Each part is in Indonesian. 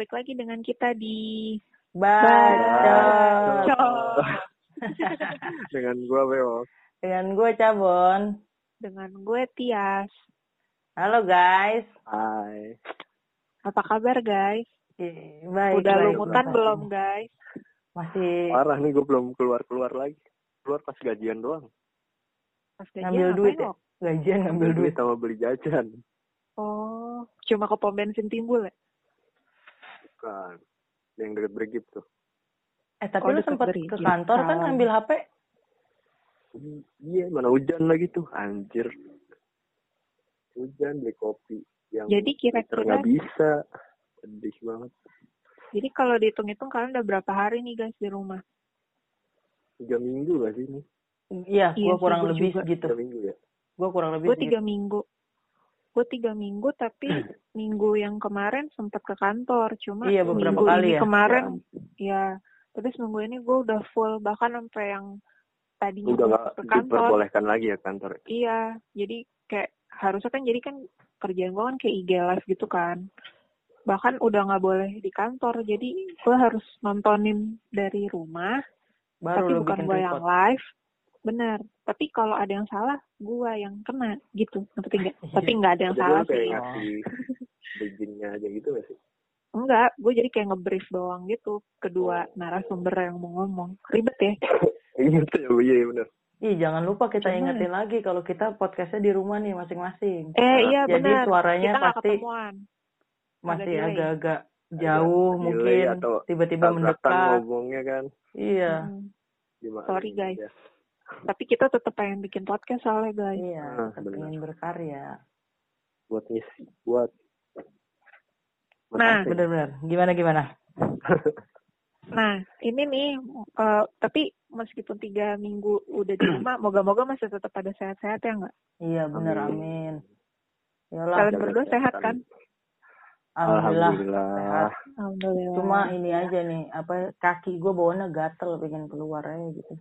balik lagi dengan kita di Baca. Cok. dengan gua Beo. Dengan gue Cabon. dengan gue Tias. Halo guys. Hai. Apa kabar guys? Ih, Baik, Udah baik, lumutan baik. belum guys? Masih Parah nih gua belum keluar-keluar lagi. Keluar pas gajian doang. Pas gajian ngambil duit ya? Gajian ngambil duit. sama beli jajan. Oh, cuma ke pom bensin timbul ya? Bukan. Yang deket Brigit tuh. Eh tapi Oh, lu sempet Brigit. ke kantor kan ngambil HP? Iya, mana hujan lagi tuh. Anjir. Hujan beli kopi. Yang Jadi kira-kira, nggak bisa. Sedih banget. jadi kalau dihitung-hitung kalian udah berapa hari nih guys di rumah? Tiga minggu gak sih ini? Iya, Iya gue kurang gua lebih juga. segitu. Tiga minggu ya? Gue kurang lebih Gue segitu. tiga minggu. Gue tiga minggu tapi minggu yang kemarin sempat ke kantor. Cuma Iya, beberapa minggu kali ini ya. kemarin ya. Tapi seminggu ini gue udah full bahkan sampai yang tadinya Udah gak ke kantor. diperbolehkan lagi ya kantor. Iya, jadi kayak harusnya kan jadi kan kerjaan gue kan kayak IG live gitu kan. Bahkan udah nggak boleh di kantor, jadi gue harus nontonin dari rumah, Baru tapi bukan gue yang live. Bener. Tapi kalau ada yang salah, gue yang kena gitu. Ngerti nggak? Iya. Tapi nggak ada yang Jadi salah sih. ngasih bridgingnya aja gitu gak sih? Enggak, gue jadi kayak nge-brief doang gitu. Kedua narasumber yang mau ngomong. Ribet ya? Iya tuh ya, iya bener. Ih, jangan lupa kita Cuma- ingetin lagi kalau kita podcastnya di rumah nih masing-masing. Eh iya Jadi benar. suaranya Kita pasti ketemuan. masih agak-agak jauh delay mungkin atau tiba-tiba mendekat. ngomongnya kan. Iya. Hmm. Sorry, guys. Ya. Tapi kita tetap pengen bikin podcast soalnya guys. Iya, Ah, ingin berkarya. Buat ngisi. Buat. Nah. Benar-benar. Gimana gimana? Nah, ini nih, eh, tapi meskipun tiga minggu udah di rumah, moga-moga masih tetap pada sehat-sehat ya nggak? Iya benar Amin. amin. Yalah, Kalian berdua sehat kan? alhamdulillah. Alhamdulillah. sehat. Alhamdulillah. Cuma ini aja nih, apa kaki gue bawanya gatel pengen keluar aja gitu.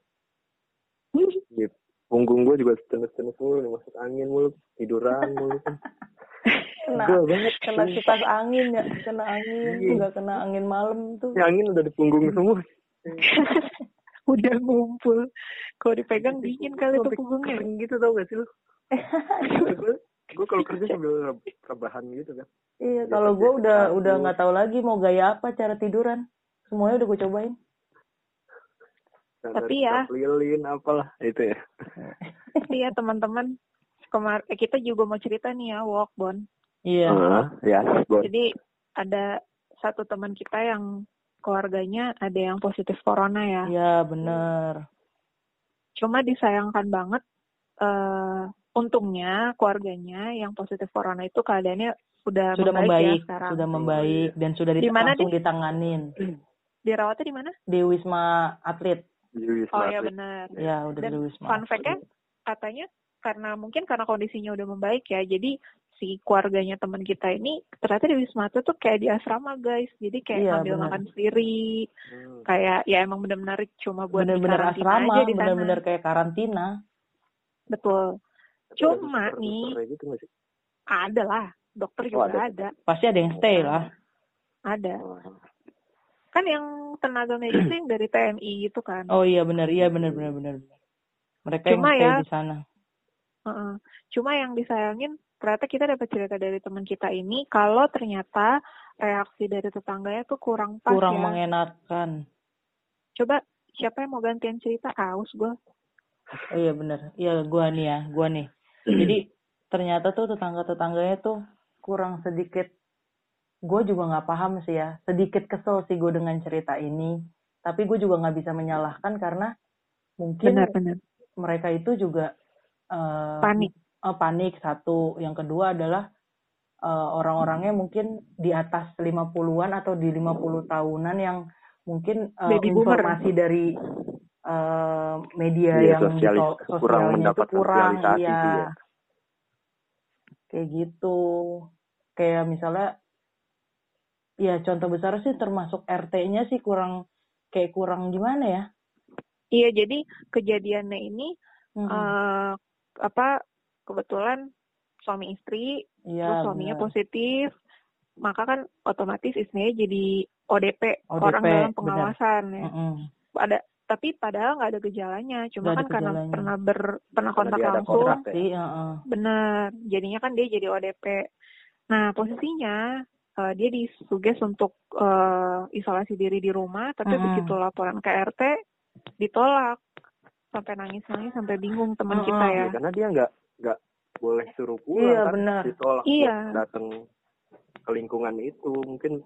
Di punggung gue juga tenes-tenes mulu nih, masuk angin mulu, tiduran mulu. Kena, banget. kena kipas angin ya, kena angin, Iya. nggak kena angin malam tuh. Ini angin udah di punggung semua. udah ngumpul. Kalau dipegang dingin kali tuh punggungnya. kering gitu tau gak sih lu? gue gue kalau kerja sambil reb- rebahan gitu kan. Iya, kalau gue udah udah nggak tahu lagi mau gaya apa cara tiduran. Semuanya udah gue cobain. Tapi ya. lilin apalah itu ya. Iya teman-teman. Kemar eh, kita juga mau cerita nih ya, walk Bon. Iya. Ah, ya, bos. Jadi ada satu teman kita yang keluarganya ada yang positif corona ya. Iya, bener. Cuma disayangkan banget eh untungnya keluarganya yang positif corona itu keadaannya sudah, Sudah membaik, membaik, ya sekarang. sudah membaik dan sudah Di di, mana, langsung Di? ditanganin Dirawatnya di mana? di Wisma Atlet. Di Wisma Oh iya benar. Ya, udah Dan di Wisma. Fun fact-nya katanya karena mungkin karena kondisinya udah membaik ya. Jadi si keluarganya teman kita ini ternyata di Wisma Atlet tuh kayak di asrama guys. Jadi kayak Iya, ngambil benar. makan sendiri. Hmm. Kayak ya emang benar-benar cuma buat di Bener-bener karantina asrama, aja di sana. bener-bener kayak karantina. Betul. Tapi Cuma dokter- nih gitu ada lah. Dokter Oh, juga ada. ada. Pasti ada yang stay lah. Ada. Oh. Kan yang tenaga medis yang dari TNI gitu kan. Oh iya bener, iya bener bener. bener. Mereka Cuma yang ya, di sana. Heeh. Cuma yang disayangin ternyata kita dapat cerita dari teman kita ini kalau ternyata reaksi dari tetangganya tuh kurang pas Kurang ya. mengenakan. Coba siapa yang mau gantian cerita? Aus gue. Oh iya bener. Iya gua nih ya, gua nih. Jadi ternyata tuh tetangga-tetangganya tuh kurang sedikit gue juga nggak paham sih ya sedikit kesel sih gue dengan cerita ini tapi gue juga nggak bisa menyalahkan karena mungkin Benar-benar. mereka itu juga eh, Panik. eh, panik satu yang kedua adalah eh, orang-orangnya mungkin di atas 50-an atau di 50 tahunan yang mungkin eh, Baby boomer. informasi dari eh, media Iya, yang sosialis- so- kurang sosialnya itu mendapat kurang ya sih ya. kayak gitu kayak misalnya ya contoh besar sih termasuk RT-nya sih kurang kayak kurang gimana ya Iya, jadi kejadiannya ini Mm-mm. eh apa kebetulan suami istri, Iya, terus suaminya benar. positif, maka kan otomatis istrinya jadi ODP, ODP, orang dalam pengawasan ya. Mm-mm. Ada tapi padahal nggak ada gejalanya, cuma ada kan karena gejalanya. pernah ber pernah Karena kontak ada langsung, kontrak. Interaksi, heeh. bener. Jadinya kan dia jadi ODP. Nah posisinya eh, dia disuges untuk eh, isolasi diri di rumah, tapi Mm-mm. begitu laporan ke RT ditolak sampai nangis-nangis sampai bingung teman Mm-mm. kita ya. Ya, karena dia nggak nggak boleh suruh pulang Iya, kan benar. ditolak Iya. datang ke lingkungan itu mungkin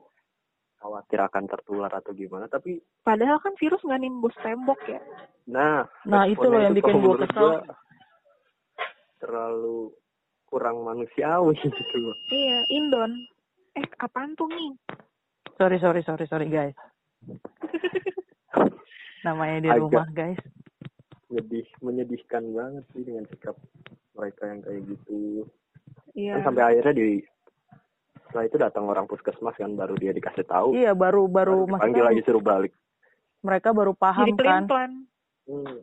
khawatir akan tertular atau gimana tapi Padahal kan virus nggak nimbus tembok ya. nah Nah, itu loh yang bikin kalau gua menurut kesel. gua terlalu kurang manusiawi gitu loh Iya, Indon. Eh, apaan tuh nih? Sorry, sorry, sorry, sorry guys. Namanya di Agak. rumah guys. Menyedih, menyedihkan banget sih dengan sikap mereka yang kayak gitu Iya. kan sampai akhirnya di setelah itu datang orang puskesmas kan baru dia dikasih tahu Iya, baru baru panggil lagi suruh balik mereka baru paham Jadi kan. hmm.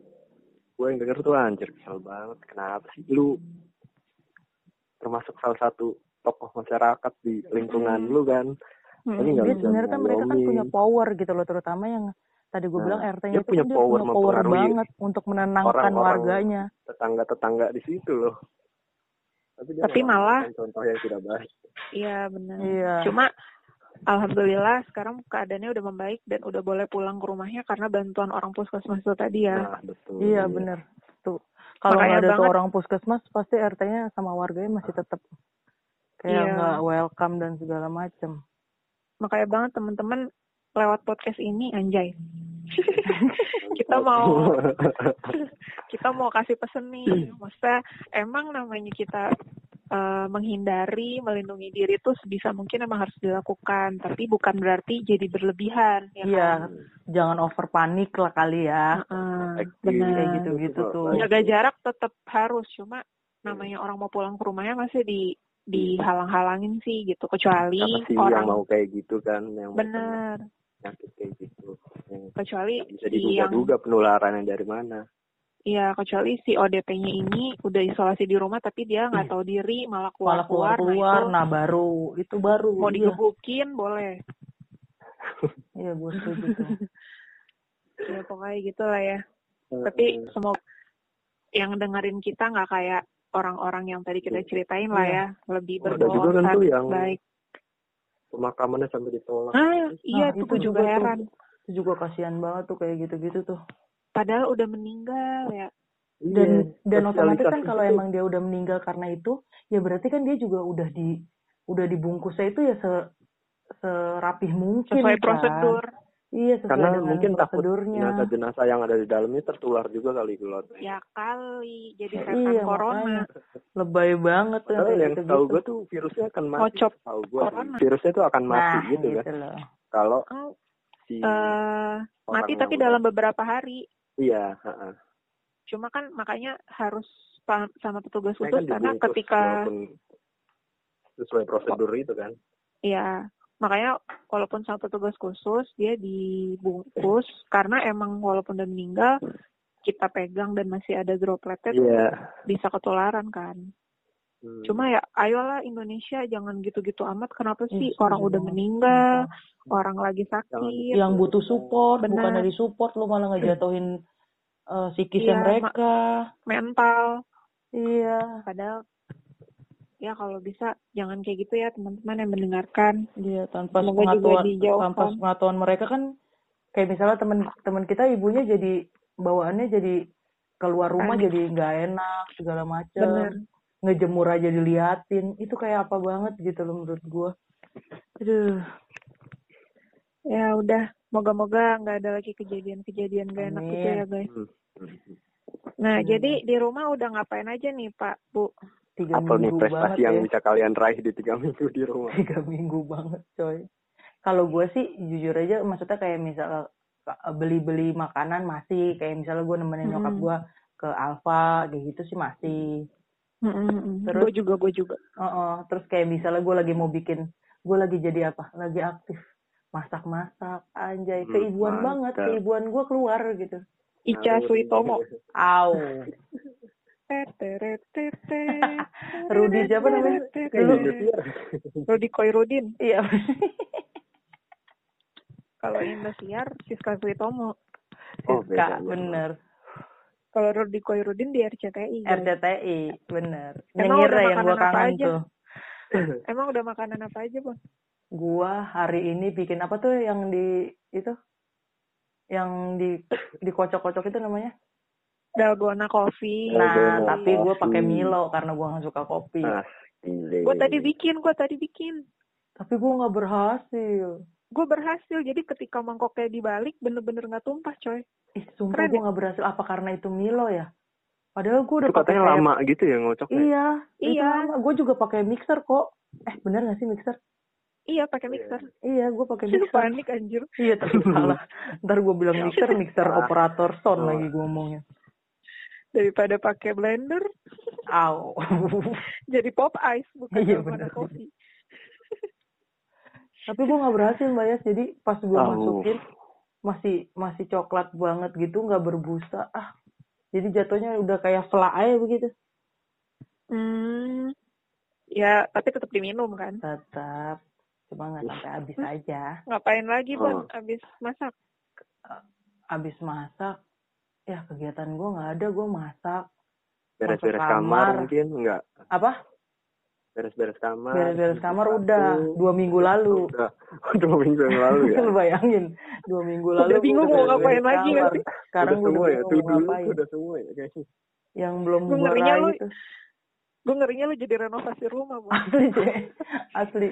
gue yang denger tuh anjir kesel banget kenapa sih lu termasuk salah satu tokoh masyarakat di lingkungan Hmm. lu kan Hmm. Ini nggak bisa sebenarnya kan mereka kan punya power gitu loh, terutama yang tadi gue Nah, bilang RT-nya itu punya kan dia power punya power mempengaruhi banget untuk menenangkan orang-orang warganya. tetangga-tetangga di situ loh tapi, dia Tapi malah contoh yang tidak baik Iya, benar. Iya. Cuma alhamdulillah sekarang keadaannya udah membaik dan udah boleh pulang ke rumahnya karena bantuan orang puskesmas itu tadi ya. nah betul Iya bener tuh. Kalau ada tuh orang puskesmas, pasti RT-nya sama warganya masih tetap kayak nggak welcome dan segala macem. Makanya banget teman-teman lewat podcast ini anjay. kita mau kita mau kasih pesen nih, maksudnya emang namanya kita eh, menghindari, melindungi diri itu sebisa mungkin emang harus dilakukan, tapi bukan berarti jadi berlebihan, ya Iya, kan? jangan over panik lah kali ya. Heeh, Acting benar. Kayak gitu-gitu Itu tuh. Jaga jarak tetap harus, cuma namanya orang mau pulang ke rumahnya masih di dihalang-halangin sih gitu, kecuali sih orang yang mau kayak gitu kan yang bener, penyakit kayak gitu yang kecuali bisa si yang diduga-duga penularannya dari mana Iya, kecuali si ODP-nya ini udah isolasi di rumah tapi dia nggak tahu diri malah Malah keluar-keluar. keluar-keluar, Nah, nah baru itu baru. itu mau Iya, digebukin boleh. iya gue setuju. Ya pokoknya gitu lah ya. Tapi semoga yang dengerin kita nggak kayak orang-orang yang tadi kita ceritain lah Iya. ya, lebih Oh, kan tuh yang baik. pemakamannya sampai ditolak Ah, iya Nah, tuh itu gue juga juga tuh. heran. Itu juga kasihan banget tuh kayak gitu-gitu tuh. Padahal udah meninggal ya. dan Iya, dan otomatis kan kalau itu emang dia udah meninggal karena itu ya berarti kan dia juga udah di udah dibungkusnya itu ya se serapih mungkin Sesuai kan. prosedur. Iya sesuai karena dengan mungkin takut prosedurnya jenazah-jenazah yang ada di dalamnya tertular juga kali gulot Ya kali jadi Ya, setan iya, corona. makanya. lebay banget tuh Padahal yang gitu tahu gue tuh virusnya akan mati Ngocop tahu gue corona. virusnya tuh akan mati nah gitu kan loh kalau Oh, si eh, orang mati yang tapi udah- dalam beberapa hari. iya heeh. Cuma kan makanya harus sama petugas Mereka khusus karena dibungkus ketika sesuai prosedur itu kan ya makanya walaupun sama petugas khusus dia dibungkus. Karena emang walaupun udah meninggal kita pegang dan masih ada dropletnya tuh iya. bisa ketularan kan. Hmm. Cuma ya ayolah Indonesia jangan gitu-gitu amat. Kenapa sih setuju orang udah meninggal, orang lagi sakit. yang butuh support Benar. bukan dari support lu malah ngejatuhin eh, psikisnya Iya, mereka. mental. Iya. Padahal ya kalau bisa jangan kayak gitu ya teman-teman yang mendengarkan. Iya, tanpa Semoga pengetahuan tanpa pengetahuan mereka kan kayak misalnya teman-teman kita ibunya jadi bawaannya jadi keluar rumah Panik. jadi nggak enak segala macam ngejemur aja diliatin. Itu kayak apa banget gitu loh menurut gua. Aduh. Ya udah. Moga-moga nggak ada lagi kejadian-kejadian gak enak gitu ya guys. Hmm. Hmm. nah Hmm. jadi di rumah udah ngapain aja nih pak bu tiga apa nih minggu prestasi banget yang ya bisa kalian raih di tiga minggu di rumah tiga minggu banget coy kalau gue sih jujur aja maksudnya kayak misal beli-beli makanan masih kayak misalnya gue nemenin nyokap Mm-mm. gue ke Alfa kayak gitu sih masih Terus? terus gue juga gue juga Oh, oh. terus kayak misalnya gue lagi mau bikin, gue lagi jadi apa? Lagi aktif masak-masak, anjay, Hmm, keibuan mantap. banget, keibuan gue keluar gitu. Ica. Suitomo Au, Rudi siapa namanya? Dulu. Rudi Koirudin. Iya. Kalau Indosiar, Siska Suitomo. Oh, Siska, iya. bener. Kalau Rudi Koirudin di RCTI. RCTI, bener. Emang Nyengir udah yang gua kangen aja? tuh. Emang udah makanan apa aja, Bon? Gua hari ini bikin apa tuh yang di itu? Yang di dikocok-kocok itu namanya? Dalgona Coffee. Nah, Dalgona tapi gue pakai Milo karena gua nggak suka kopi. Ah. Gue tadi bikin, gue tadi bikin. Tapi gua nggak berhasil. Gue berhasil, jadi ketika mangkoknya dibalik, bener-bener nggak tumpah, coy. Ih, sumpah gue nggak berhasil. Apa karena itu Milo ya? Padahal gue udah pakai katanya kayak- lama gitu ya ngocoknya. Iya, Iya. Gue juga pakai mixer kok. Eh, bener gak sih mixer? Iya, pakai mixer. Iya, gue pakai mixer. panik, anjir. Iya, tapi salah. Ntar gue bilang mixer, mixer operator sound Oh. lagi gue ngomongnya. Daripada pakai blender, Au. jadi pop ice, bukan Iya, bener. Coffee. tapi gue nggak berhasil mbak Yas. Jadi pas gue masukin masih masih coklat banget gitu, nggak berbusa. Ah, jadi jatuhnya udah kayak fla aja begitu. Hmm, ya, tapi tetap diminum kan. Tetap, cuma nggak sampai habis aja. Ngapain lagi, Bon, Oh. abis masak? Abis masak, ya kegiatan gue nggak ada. Gue masak. Beres-beres kamar. kamar. mungkin enggak. Apa? Beres-beres kamar. Beres-beres kamar udah dua minggu lalu. Udah. Dua minggu yang lalu ya. Lu bayangin dua minggu lalu Udah gua bingung mau ngapain lagi nggak sih? Sekarang gue udah semua ya. Tuh mau dulu udah semua ya kayaknya. Yang belum Gua gua ngerinya lu- itu. Gue ngerinya lu jadi renovasi rumah, Bon. Asli, asli.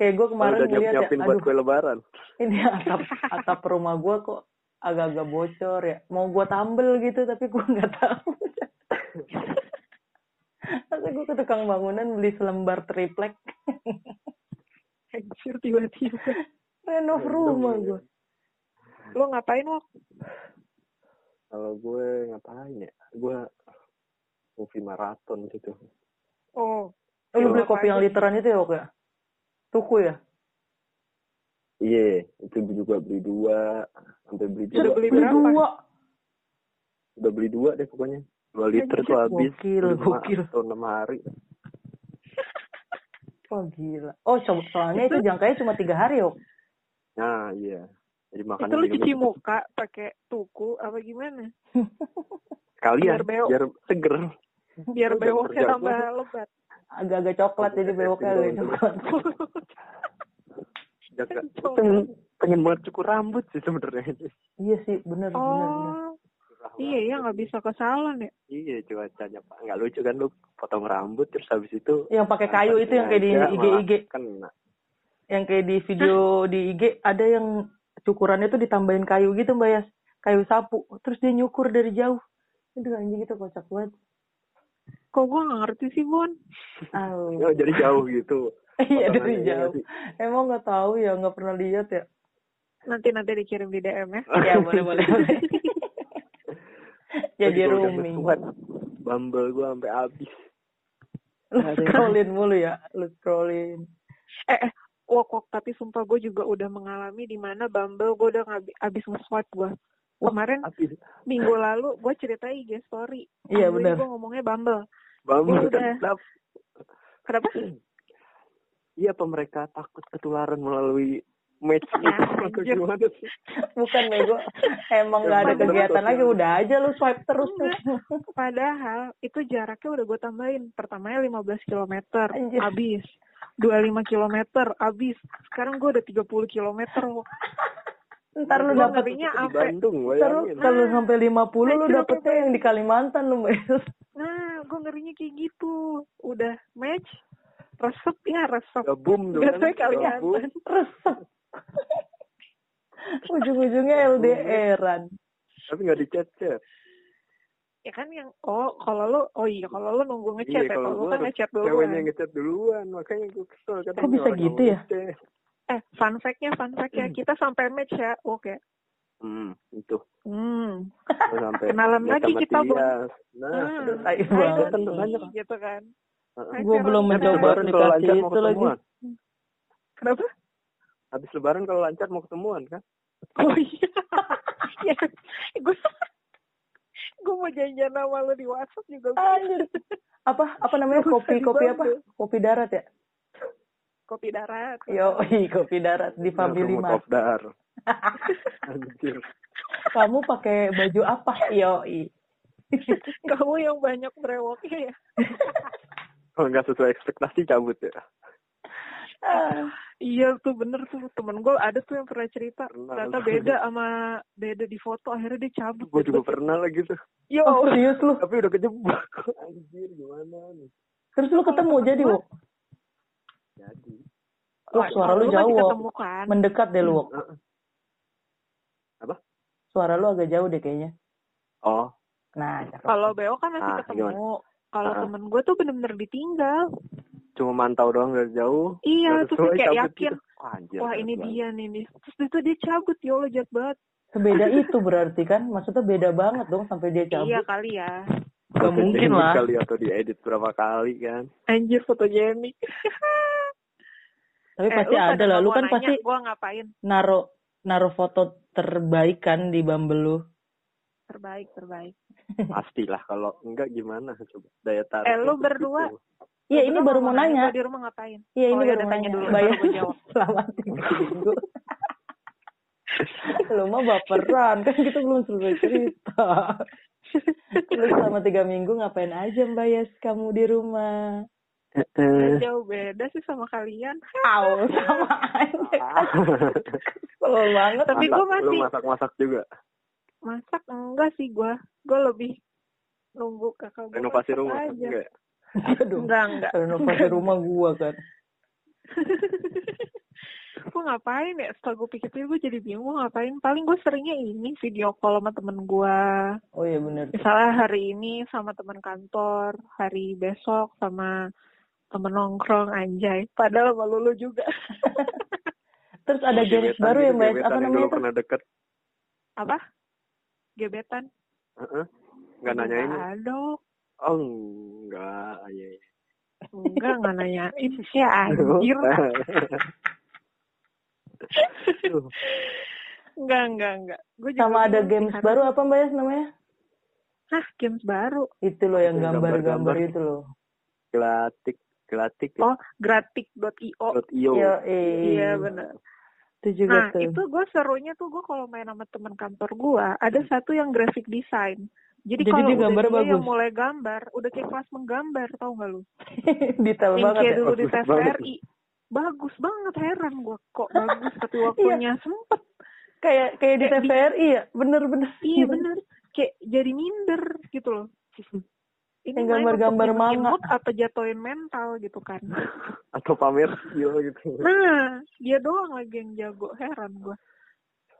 Kayak gue kemarin udah ngeliat ya, nyiapin buat aduh kue lebaran. ini atap atap rumah gue kok agak-agak bocor ya. Mau gue tambel gitu tapi gue nggak tahu. Masa gue ke tukang bangunan beli selembar triplek. Anjir, tiba-tiba. Renov rumah gue. Lo ngapain, lo? Kalau gue ngapain ya? Gue movie maraton gitu. Oh, Oh, lu beli kopi yang literan itu ya, Wok ya? Tuku ya? Iya, itu juga beli dua, sampai beli Sudah dua. beli berapa? dua. Udah beli dua deh pokoknya. Dua liter tuh habis. Gokil, gokil. Atau enam hari. Wah gila. Oh so- soalnya itu jangkanya cuma tiga hari Wok. Nah, iya. Jadi makan itu lu cuci muka pakai tuku apa gimana? Kalian biar beo. biar seger. Biar bewoknya tambah lebat. Agak-agak coklat jadi bewoknya agak coklat. Jaga. Pengen, pengen banget cukur rambut sih sebenarnya. iya sih, bener. Oh, iya ya nggak bisa ke salon ya. Iya cuacanya pak nggak lucu kan lu potong rambut terus habis itu Yang pakai kayu itu yang kayak di sengaja IG malah IG, kena yang kayak di video di IG ada yang cukurannya tuh ditambahin kayu gitu Mbak Yas. Kayu sapu, terus dia nyukur dari jauh. Itu anjing gitu kocak banget. Kok gua nggak ngerti sih Bon? Au. oh, jadi jauh gitu Iya dari jauh. sih. Emang nggak tahu ya, nggak pernah lihat ya. Nanti nanti dikirim di DM ya. Ya boleh boleh. Jadi rooming. berkuat. Bumble gua sampai habis Lu scrollin mulu ya, lu scrollin. Eh, eh wok, wok, tapi sumpah gue juga udah mengalami di mana Bumble gue udah ngabi- abis nge-swipe gue. Kemarin habis minggu lalu gue cerita IG story. Iya, benar. Gue ngomongnya Bumble. Bumble Gua udah. kenapa? Kenapa? iya apa mereka takut ketularan melalui match Ya, gitu gimana sih Bukan bego. Emang nggak ada kegiatan lagi, udah aja lu swipe terus tuh. Padahal itu jaraknya udah gue tambahin. Pertamanya 15 km, Anjir. abis. 25 km, abis. Sekarang gue udah 30 km. Ntar lu Gua dapet ngerinya di apa? Bandung Ntar lu kalau sampai 50 lu Anjir, dapetnya yang di Kalimantan lu Mbak. Nah, gue ngerinya kayak gitu. Udah match, resep ya resep. gabung dong gabung Kalimantan. Resep. Ujung-ujungnya LDRan. tapi nggak dicet chat Ya kan yang oh kalau lu oh iya kalau lu nunggu ngechat iya ya kalau lu kan ngechat ceweknya duluan. ngechat duluan makanya gue kesel kan Kok bisa gitu ya? Eh, fun fact-nya, fun fact-nya kita sampai match ya. Oke. hmm itu Hmm. Sampai Kenalan lagi kita. Tias. nah Hmm. Hai, banget. Kan banyak. gitu kan. Heeh. Gua belum mencoba lebaran kalau aplikasi lancar mau itu lagi. ketemuan Kenapa? habis lebaran kalau lancar mau ketemuan kan Oh iya. ya, gue gue mau janjian sama lu di WhatsApp juga. Anjir. Apa apa namanya kopi kopi apa? Kopi darat ya? Kopi darat. Yo, kopi darat di Family Mart. kopdar. Anjir. Kamu pakai baju apa? Yo, Kamu yang banyak brewoknya ya. Kalau nggak sesuai ekspektasi cabut ya. Iya tuh bener tuh temen gue ada tuh yang pernah cerita Pernah. ternyata beda sama beda di foto akhirnya dia cabut. Gue juga pernah lagi tuh. Yo, Oh, serius lu? Tapi udah kejebak. Anjir gimana nih? Terus lu ketemu jadi, Wok? Jadi. Suara lu masih jauh, Wok. ketemu kan. Mendekat deh lu, Wok. Heeh. Apa? Suara lu agak jauh deh kayaknya. Oh, Nah. Kalau Beo kan masih Ah, ketemu. Kalau Ah. temen gue tuh bener-bener ditinggal. cuma mantau doang dari jauh. Iya, terus dia kayak cabut yakin. gitu. Wah, anjir, Wah ini banget. dia nih nih. Terus itu dia cabut ya Allah jahat banget. Sebeda itu berarti kan? Maksudnya beda banget dong sampai dia cabut. Iya kali ya. Gak mungkin lah. kali atau diedit berapa kali kan. Anjir fotogenik. Tapi pasti Eh, lu ada lah. Lu kan nanya pasti Gua ngapain? naro naro foto terbaik kan di Bumble lu. Terbaik, terbaik. Pastilah kalau enggak gimana coba daya tarik. Eh, lu berdua Iya, ini baru mau nanya. di rumah ngapain? Iya, ini Oh, baru mau tanya nanya. dulu, Bayar baru gua jawab. selama tiga minggu. lu mah baperan kan kita belum selesai cerita. lu selama tiga minggu ngapain aja Mbak Yas kamu di rumah? Nggak jauh beda sih sama kalian. Aw, sama aja kan. Sebel banget. Tapi gua masih- Lu masak-masak juga. Masak enggak sih gua. Gua lebih nunggu kakak gua Renovasi rumah aja. enggak? Iya dong. Enggak, enggak. Renovasi rumah gua kan. gue ngapain ya setelah gue pikir-pikir gue jadi bingung gua ngapain paling gue seringnya ini video call sama temen gue Oh iya bener. misalnya hari ini sama teman kantor hari besok sama temen nongkrong anjay padahal sama lulu juga Terus ada games Gebetan baru gitu, ya Mbak Apa namanya tuh? pernah deket. apa gebetan Heeh. Enggak nanyain. aduh Oh, enggak. Iya, iya. enggak nggak nanyain ya anjir Tuh. enggak enggak enggak gue Sama ada games baru apa Mbak Yas namanya? Hah, games baru Itu loh yang gambar-gambar. itu loh. Gelatik, gelatik ya. oh gratik.io Dot io. Iya, iya benar Itu juga Nah, tuh. itu gue serunya tuh gue kalau main sama teman kantor gue, ada satu yang graphic design. Jadi, Jadi kalau dia udah gambar dia bagus. yang mulai gambar, udah kayak kelas menggambar, tau gak lu? Detail yang banget kayak ya. dulu di Bagus banget. TVRI. Bagus banget, heran gue kok bagus, tapi waktunya sempet. Kayak kayak di Kayak di- TVRI ya, bener-bener. Iya bener, kayak jadi minder gitu loh. Ini gambar-gambar manga. atau jatuhin mental gitu kan. Atau pamer skill gitu. Nah, dia doang lagi yang jago, heran gue.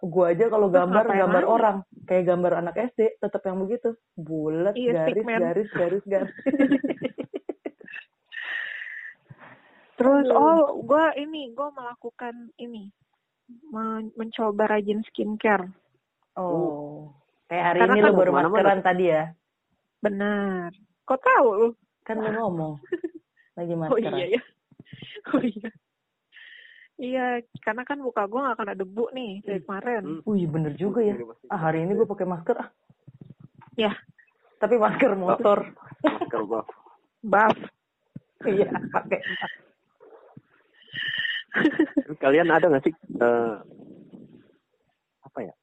Gua aja kalau gambar gambar lagi? orang, kayak gambar anak SD, tetap yang begitu. Bulat, Iya, garis, stickman. garis, garis, garis. Terus oh gue ini gue melakukan ini men- mencoba rajin skincare. oh. Kayak hari Karena ini kan lo baru maskeran tadi ya. Benar. Kok tahu lu? Kan lo ngomong. Lagi Oh maskeran. iya ya. Oh iya. Iya, karena kan muka gue gak kena debu nih dari kemarin. Hmm. Wih bener juga ya. Ah hari ini gue pakai masker ah. Ya, Tapi masker motor. Masker buff. buff. Iya pakai. Kalian ada nggak sih ya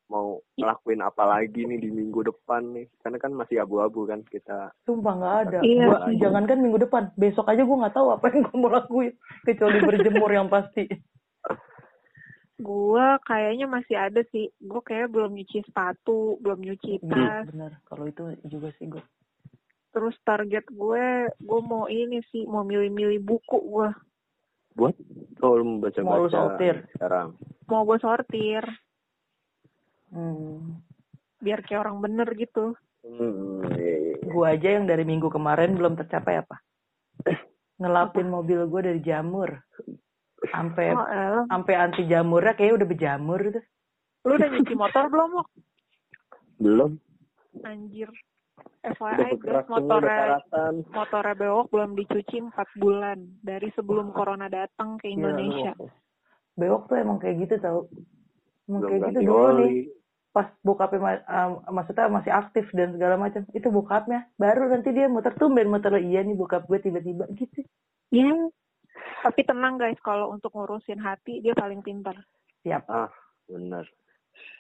mau ngelakuin apa lagi nih di minggu depan nih? Karena kan masih abu-abu kan kita. Sumpah nggak ada. Iya Gua, sih. jangankan minggu depan, besok aja gue nggak tahu apa yang gue mau lakuin kecuali berjemur yang pasti. Gue kayaknya masih ada sih. Gue kayak belum nyuci sepatu, belum nyuci Iya tas. bener. Kalau itu juga sih gue. Terus target gue, gue mau ini sih, mau milih-milih buku gue. Buat oh lu baca Mau baca sortir. sekarang. Mau gue sortir, Hmm. biar kayak orang bener gitu. Hmm, iya, iya. Gue aja yang dari minggu kemarin belum tercapai apa? Ngelapin mobil gue dari jamur. Sampai Oh, sampai anti jamurnya kayak udah berjamur gitu. Lu udah nyuci motor belum, Mok? Belum. Anjir. FYI, motornya, motornya bewok belum dicuci 4 bulan. Dari sebelum corona datang ke Iya, Indonesia. lu. Bewok tuh emang kayak gitu tau. Emang Belum kayak gitu dulu oli. nih. Pas bokapnya ma- ah, maksudnya masih aktif dan segala macam itu bokapnya baru nanti dia muter tumben muter lo iya nih bokap gue tiba-tiba gitu Ya. Tapi tenang guys, kalau untuk ngurusin hati dia paling pintar. siap ah bener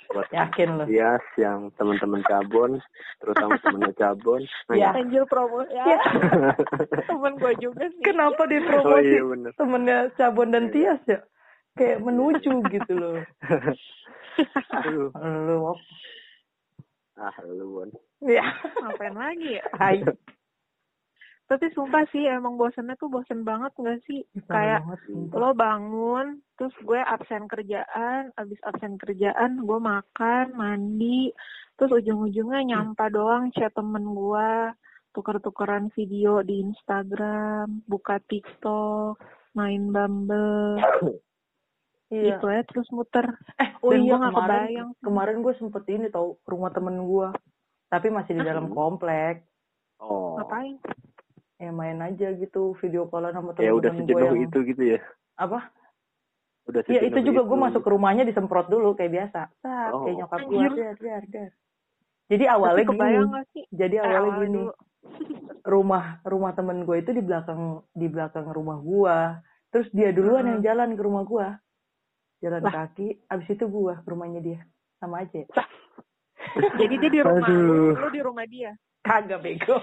buat yakin lo Tias yang teman-teman cabon terutama temennya cabon Ya. Anjir promo ya. Ya. Temen gue juga sih. kenapa oh dipromosi iya bener temennya Cabon dan Tias ya kayak menuju gitu loh Aduh. lu ah lu Bon. ya Ngapain lagi ya? hai Tapi sumpah sih emang bosennya tuh bosen banget gak sih? Kayak lo bangun, terus gue absen kerjaan, abis absen kerjaan gue makan, mandi, terus ujung-ujungnya nyampa doang chat temen gue, tuker-tukeran video di Instagram, buka TikTok, main Bumble, iya. Gitu ya, terus muter. eh oh Dan iya gua kemarin kebayang. kemarin gue sempet ini tau ke rumah temen gue tapi masih di dalam komplek. Oh. Ngapain? ya main aja gitu video callan sama ya udah temen-temen gue sejenuh yang itu gitu ya? Apa? Udah ya itu juga gue masuk ke rumahnya disemprot dulu kayak biasa. Sat, Oh. kayak nyokap gue dar dar dar. Jadi awalnya gini. gak sih? jadi Eh, awalnya awalnya gini. dulu. rumah rumah temen gue itu di belakang di belakang rumah gue terus dia duluan Hmm. yang jalan ke rumah gue jalan Lah. kaki abis itu gue ke rumahnya dia. Sama aja Jadi dia di rumah lu, Aduh. lu di rumah dia. kagak bego.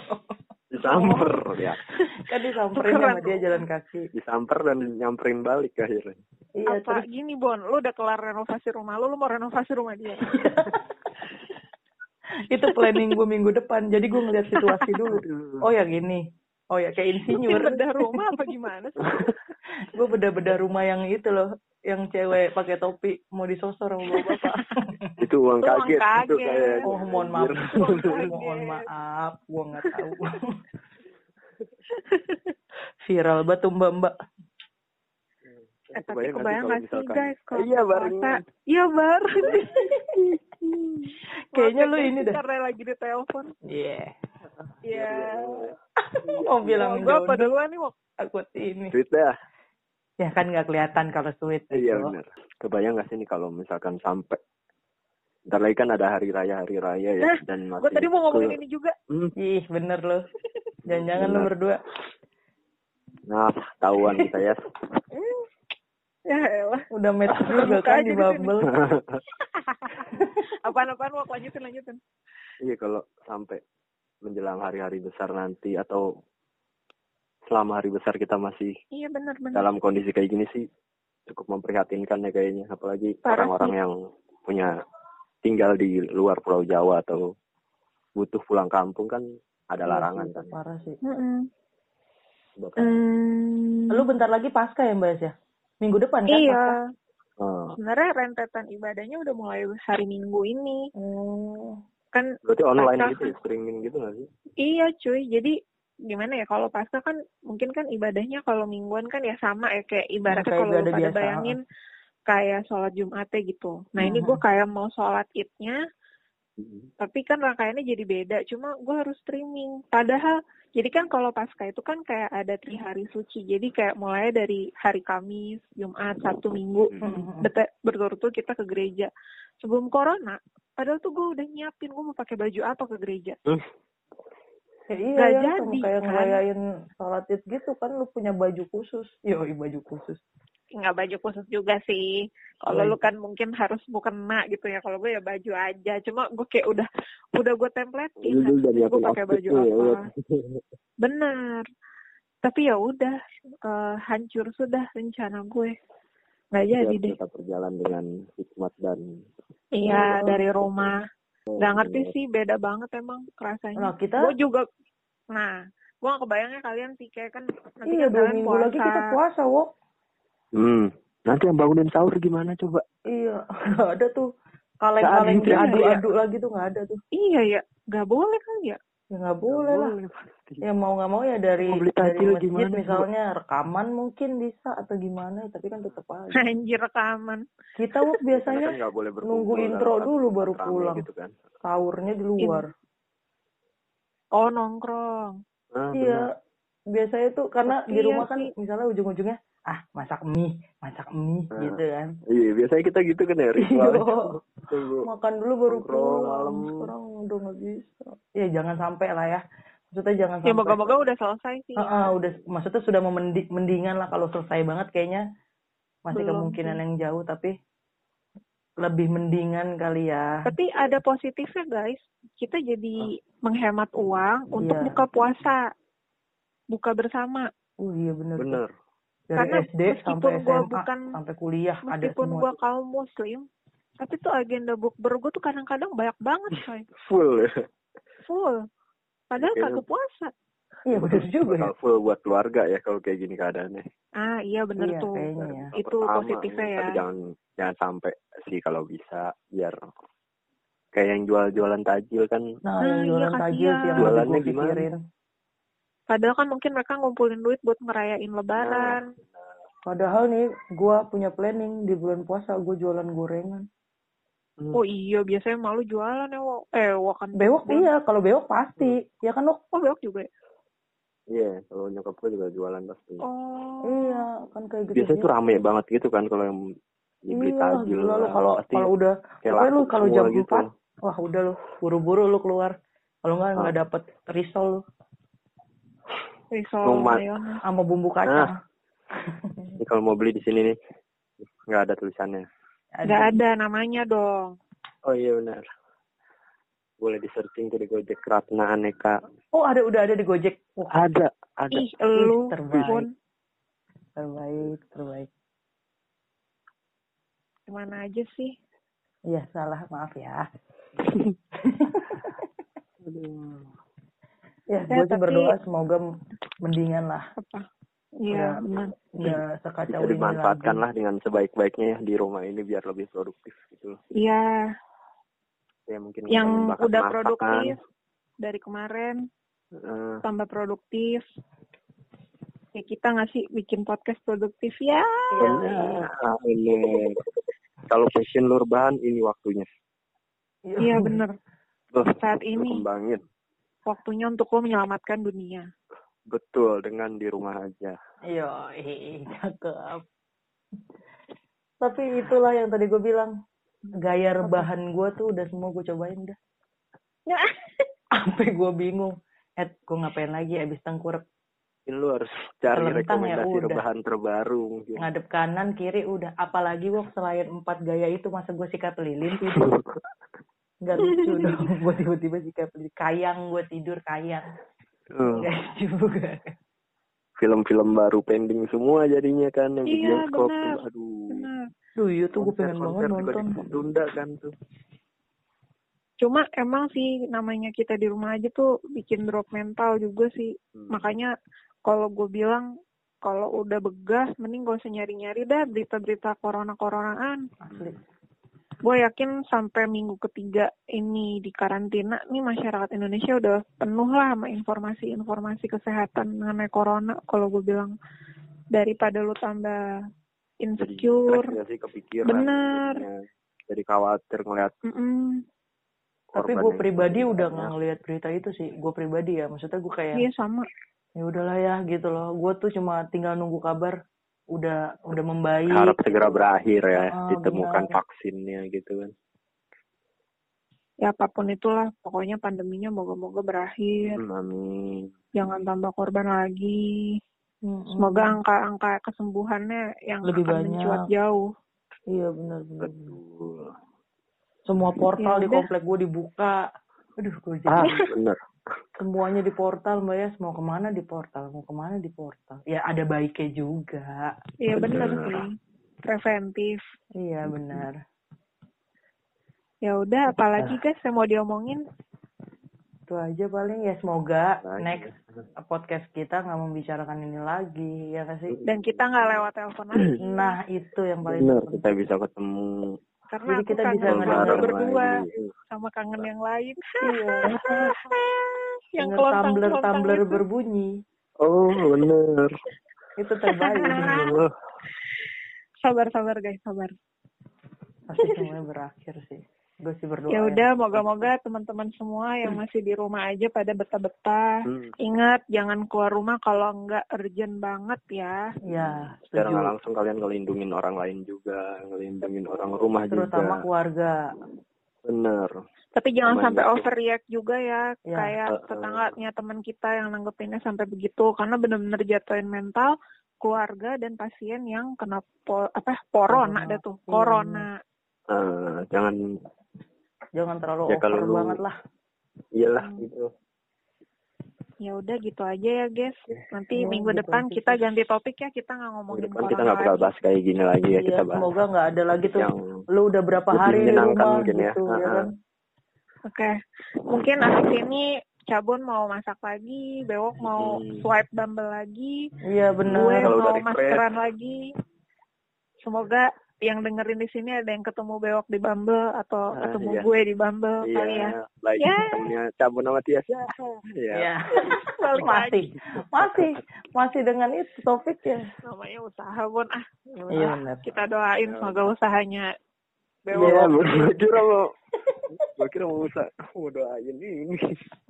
Disamper ya. Kan disamperin sama dia jalan kaki. Disamper dan nyamperin balik akhirnya. Iya Apa terus gini Bon, lu udah kelar renovasi rumah lu, lu mau renovasi rumah dia. itu planning gue minggu depan. Jadi gue ngeliat situasi dulu. Oh ya gini. Oh ya kayak insinyur. bedah rumah apa gimana sih? gue beda-beda rumah yang itu loh yang cewek pakai topi mau disosor sama bapak itu uang Itu uang kaget, itu kaget. kayak oh mohon maaf kaget. mohon maaf gue nggak tahu viral batu mbak mbak Eh, tapi Kebayang nggak sih guys kalau iya bareng Iya bareng. Kayaknya lu ini dah. Karena lagi di telepon. iya Iya. mau bilang Gue apa duluan nih, takut ini Tweet dah ya kan nggak kelihatan kalau sweet iya gitu. benar kebayang nggak sih nih kalau misalkan sampai ntar lagi kan ada hari raya hari raya ya Nah, dan masih Gue tadi mau ngomongin ke- ini juga. Hmm, ih bener loh jangan-jangan Bener. berdua nah tahuan kita ya Hmm. Ya elah. udah match juga Buka kan di. Bumble Apaan-apaan, Wok? Lanjutin, lanjutin. iya kalau sampai menjelang hari-hari besar nanti atau selama hari besar kita masih Iya benar-benar. dalam kondisi kayak gini sih cukup memprihatinkan ya kayaknya apalagi orang-orang yang punya tinggal di luar Pulau Jawa atau butuh pulang kampung kan ada larangan kan parah sih. Bahkan, Hmm. lu bentar lagi pasca ya mbak ya minggu depan kan Iya. eh, Sebenarnya rentetan ibadahnya udah mulai hari Minggu ini. oh Kan berarti online Pasca. gitu ya streaming gitu nggak sih iya cuy. Jadi gimana ya kalau pasca kan mungkin kan ibadahnya kalau mingguan kan ya sama ya kayak ibaratnya kalau lu pada biasa, bayangin kayak sholat Jumatnya gitu. Nah ini Mhm. gue kayak mau sholat idnya Hmm. tapi kan rangkaiannya jadi beda. Cuma gue harus streaming. Padahal jadi kan kalau pasca itu kan kayak ada tri hari suci. Jadi kayak mulai dari hari Kamis Jumat Sabtu Minggu. Mhm. bete- berturut-turut kita ke gereja. Sebelum corona padahal tuh gue udah nyiapin. Gue mau pakai baju apa ke gereja Ya, iya Nggak ya, jadi, sama kayak kan? ngerayain sholat id gitu kan lu punya baju khusus. Yoi baju khusus. nggak baju khusus juga sih kalau Iya. lu kan mungkin harus mukena gitu ya kalau gue ya baju aja cuma gue kayak udah udah gue templatein Lu udah gue pakai baju ya, apa buat- Benar. Tapi ya udah eh, hancur sudah rencana gue. Nggak jadi deh. tetap berjalan dengan hikmat dan Iya dari rumah. Nggak ngerti bener. sih beda banget emang rasanya. Nah kita Gue juga. Nah, gue nggak kebayangnya kalian sih kayak kan nanti iya kan dua kalian minggu puasa. lagi kita puasa wo. hmm. nanti yang bangunin sahur gimana coba Iya nggak ada tuh kaleng-kaleng itu ya. diadu-adu lagi tuh nggak ada tuh. Iya ya, nggak boleh kan ya? Ya nggak boleh lah. Boleh, pasti. Ya mau nggak mau ya dari Mau beli dari masjid gimana, Bu? misalnya rekaman mungkin bisa atau gimana tapi kan tetap aja. Anjir rekaman. Kita Karena biasanya kan boleh nunggu intro dulu baru rame pulang. gitu kan sahurnya di luar. Oh nongkrong. nah, Iya. biasanya tuh karena di Iya rumah kan sih. misalnya ujung-ujungnya ah masak mie masak mie Nah. gitu kan Iya, biasanya kita gitu kan ya, ritual. Iya. Makan dulu baru pulang malam. sekarang udah nggak bisa ya jangan sampai lah ya maksudnya jangan Ya sampai moga-moga udah selesai sih. Ah, ah, udah maksudnya sudah memendi- mendingan lah kalau selesai banget kayaknya masih Belum kemungkinan sih. yang jauh tapi lebih mendingan kali ya Tapi ada positifnya guys. Kita jadi menghemat uang untuk Iya. buka puasa. Buka bersama. oh iya bener, tuh. Dari Karena SD meskipun sampai gua SMA bukan- sampai kuliah ada Meskipun semua gua kaum muslim, tapi tuh agenda bukber gue tuh kadang-kadang banyak banget coy. Full ya. Full. Padahal kagak puasa. iya bener juga ya Bakal full buat keluarga ya kalau kayak gini keadaannya. Ah iya bener Iya, tuh. kayaknya ya. Itu Pertama, positifnya ya. Tapi jangan jangan sampai sih kalau bisa biar kayak yang jual-jualan tajil kan nah, Nah, yang iya, jualan tajil sih yang Jualannya gimana? Padahal kan mungkin mereka ngumpulin duit buat ngerayain lebaran. padahal nih gua punya planning di bulan puasa gua jualan gorengan Hmm. Oh iya, biasanya malu jualan ya, Wo. Eh, Wo kan. bewok Wo. iya kalau bewok pasti ya kan Wok? Oh, bewok juga ya? Iya, kalau nyokap gue juga jualan pasti. Oh. iya kan kayak gitu Biasanya tuh rame banget gitu kan kalau yang dibeli iya tajil. lu lah, kalau pasti kalau udah kayak pokoknya lu kalau jam gitu. 4 wah udah lu buru-buru lu keluar kalau nggak nggak Ah. dapet risol lu Risol sama bumbu kacang Ini kalau mau beli di sini nih nggak ada tulisannya. Nggak ada namanya dong. Oh iya benar. Boleh di searching tuh di Gojek Ratna Aneka. oh ada udah ada di Gojek Wah, Ada, ada. Ih, lu. terbaik. Pun, terbaik terbaik gimana aja sih? iya salah maaf ya ya gue sih tapi- berdoa semoga mendingan lah Apa? Iya, benar. ya Bisa sekacau ini dimanfaatkan lah dengan sebaik-baiknya ya di rumah ini biar lebih produktif gitu. Iya, Ya mungkin yang udah masak produktif dari kemarin Eh, tambah produktif. Ya kita nggak sih bikin podcast produktif ya? benar, benar. Kalau passion lu rebahan ini waktunya. Iya bener. Tuh, Saat ini. kembangin. Waktunya untuk lo menyelamatkan dunia. Betul, dengan di rumah aja. Iya, cakep. Tapi itulah yang tadi gue bilang. Gaya rebahan gue tuh udah semua gue cobain dah. Sampai gue bingung. Eh, gue ngapain lagi abis tengkurap. Ini lu harus cari Telentang ya, rekomendasi udah. rebahan terbaru mungkin. Ngadep kanan, kiri, udah. Apalagi gue selain empat gaya itu, masa gue sikat lilin tidur. Gak lucu dong. Gue tiba-tiba sikat lilin. Kayang gue tidur, kayang. Eh, Gak juga. Film-film baru pending semua jadinya kan yang di Iya, bioskop. benar. Aduh. Bener. Duh, iya tuh gue pengen banget nonton. ditunda kan tuh. Cuma emang sih namanya kita di rumah aja tuh bikin drop mental juga sih. Hmm. Makanya kalau gue bilang kalau udah begah mending gak usah nyari-nyari dah berita-berita corona-coronaan. Asli. Gue yakin sampai minggu ketiga ini di karantina nih masyarakat Indonesia udah penuh lah sama informasi-informasi kesehatan mengenai corona. Kalau gue bilang daripada lu tambah Jadi insecure. nggak sih kepikiran. Bener. Jadi khawatir ngeliat Mm-mm. Tapi korban gue pribadi udah nggak ngeliat berita itu sih. Gue pribadi ya, maksudnya gue kayak Iya sama. ya udahlah ya gitu loh. Gue tuh cuma tinggal nunggu kabar udah udah membaik. harap segera berakhir ya, Ah, ditemukan benar. vaksinnya gitu kan. Ya apa pun itulah, pokoknya pandeminya moga-moga berakhir. Hmm, Amin. Jangan tambah korban lagi. Mm-mm. Semoga angka-angka kesembuhannya yang Lebih akan banyak. mencuat jauh. Iya benar benar. Semua portal Ya di komplek gue dibuka. Aduh, gue jadi Ah, bener. Semuanya di portal mbak ya. Mau ke mana di portal? Mau ke mana di portal? Ya ada baiknya juga. Iya benar Benar. sih. Preventif. Iya benar. Ya udah, apalagi guys yang mau diomongin? Itu aja paling ya semoga next podcast kita nggak membicarakan ini lagi ya nggak sih? Dan kita nggak lewat telepon lagi. Nah itu yang paling penting. kita bisa ketemu Karena Jadi kita bisa lo berdua. lagi. Sama kangen yang lain. Iya. yang kelontang tumbler tumbler itu. berbunyi Oh, bener. itu terbaik. Sabar, sabar guys, sabar. Pasti semuanya berakhir sih. gue sih berdoa Ya udah, moga-moga teman-teman semua yang masih di rumah aja pada betah-betah. Hmm. Ingat, jangan keluar rumah kalau nggak urgent banget ya. ya Secara nggak langsung kalian ngelindungin orang lain juga, ngelindungin orang rumah terutama juga. keluarga Bener. Tapi jangan Aman sampai gitu. overreact juga ya, Ya. kayak Uh-uh. tetangganya teman kita yang nanggepinnya sampai begitu, karena bener-bener jatuhin mental keluarga dan pasien yang kena po- apa corona Corona. dah tuh, Iya, corona. Eh, jangan, jangan terlalu Ya, over kalau lu- banget lah iyalah Hmm. gitu. Ya udah gitu aja ya guys. Nanti Ya, minggu gitu depan kita sih. ganti topik ya, kita nggak Minggu ngomongin depan kita nggak bakal bahas kayak gini lagi ya, Iya, kita bahas semoga nggak ada lagi tuh yang lu udah berapa hari di rumah mungkin ya. gitu ya Uh-uh. kan Oke, mungkin abis ini Cabun mau masak lagi, Bewok mau Hmm. swipe Bumble lagi, iya gue benar Kalau udah mau maskeran lagi. Semoga yang dengerin di sini ada yang ketemu Bewok di Bumble atau Ah, ketemu iya. gue di Bumble kali ya. Iya, baik Ya. temennya cabun sama Tias ya. Iya. Iya. Balik masih masih masih dengan itu topik ya Namanya usaha Bon ah. Ya iya benar Kita doain semoga usahanya Iya, Bewok. gue kira mau gue kira mau usah mau doain ini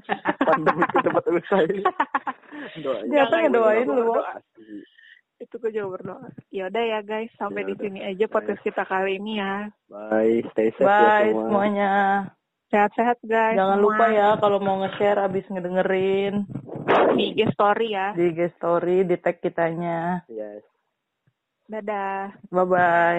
pandemi ke tempat usaha ini doain Siapa yang doain lu. Itu gue juga berdoa. Ya udah ya guys, sampai Ya di sini aja podcast kita kali ini ya. bye stay safe ya bye semua semuanya Sehat-sehat guys. jangan semua. lupa ya kalau mau nge-share abis ngedengerin di IG story ya. di IG story di tag kitanya yes Dadah. bye bye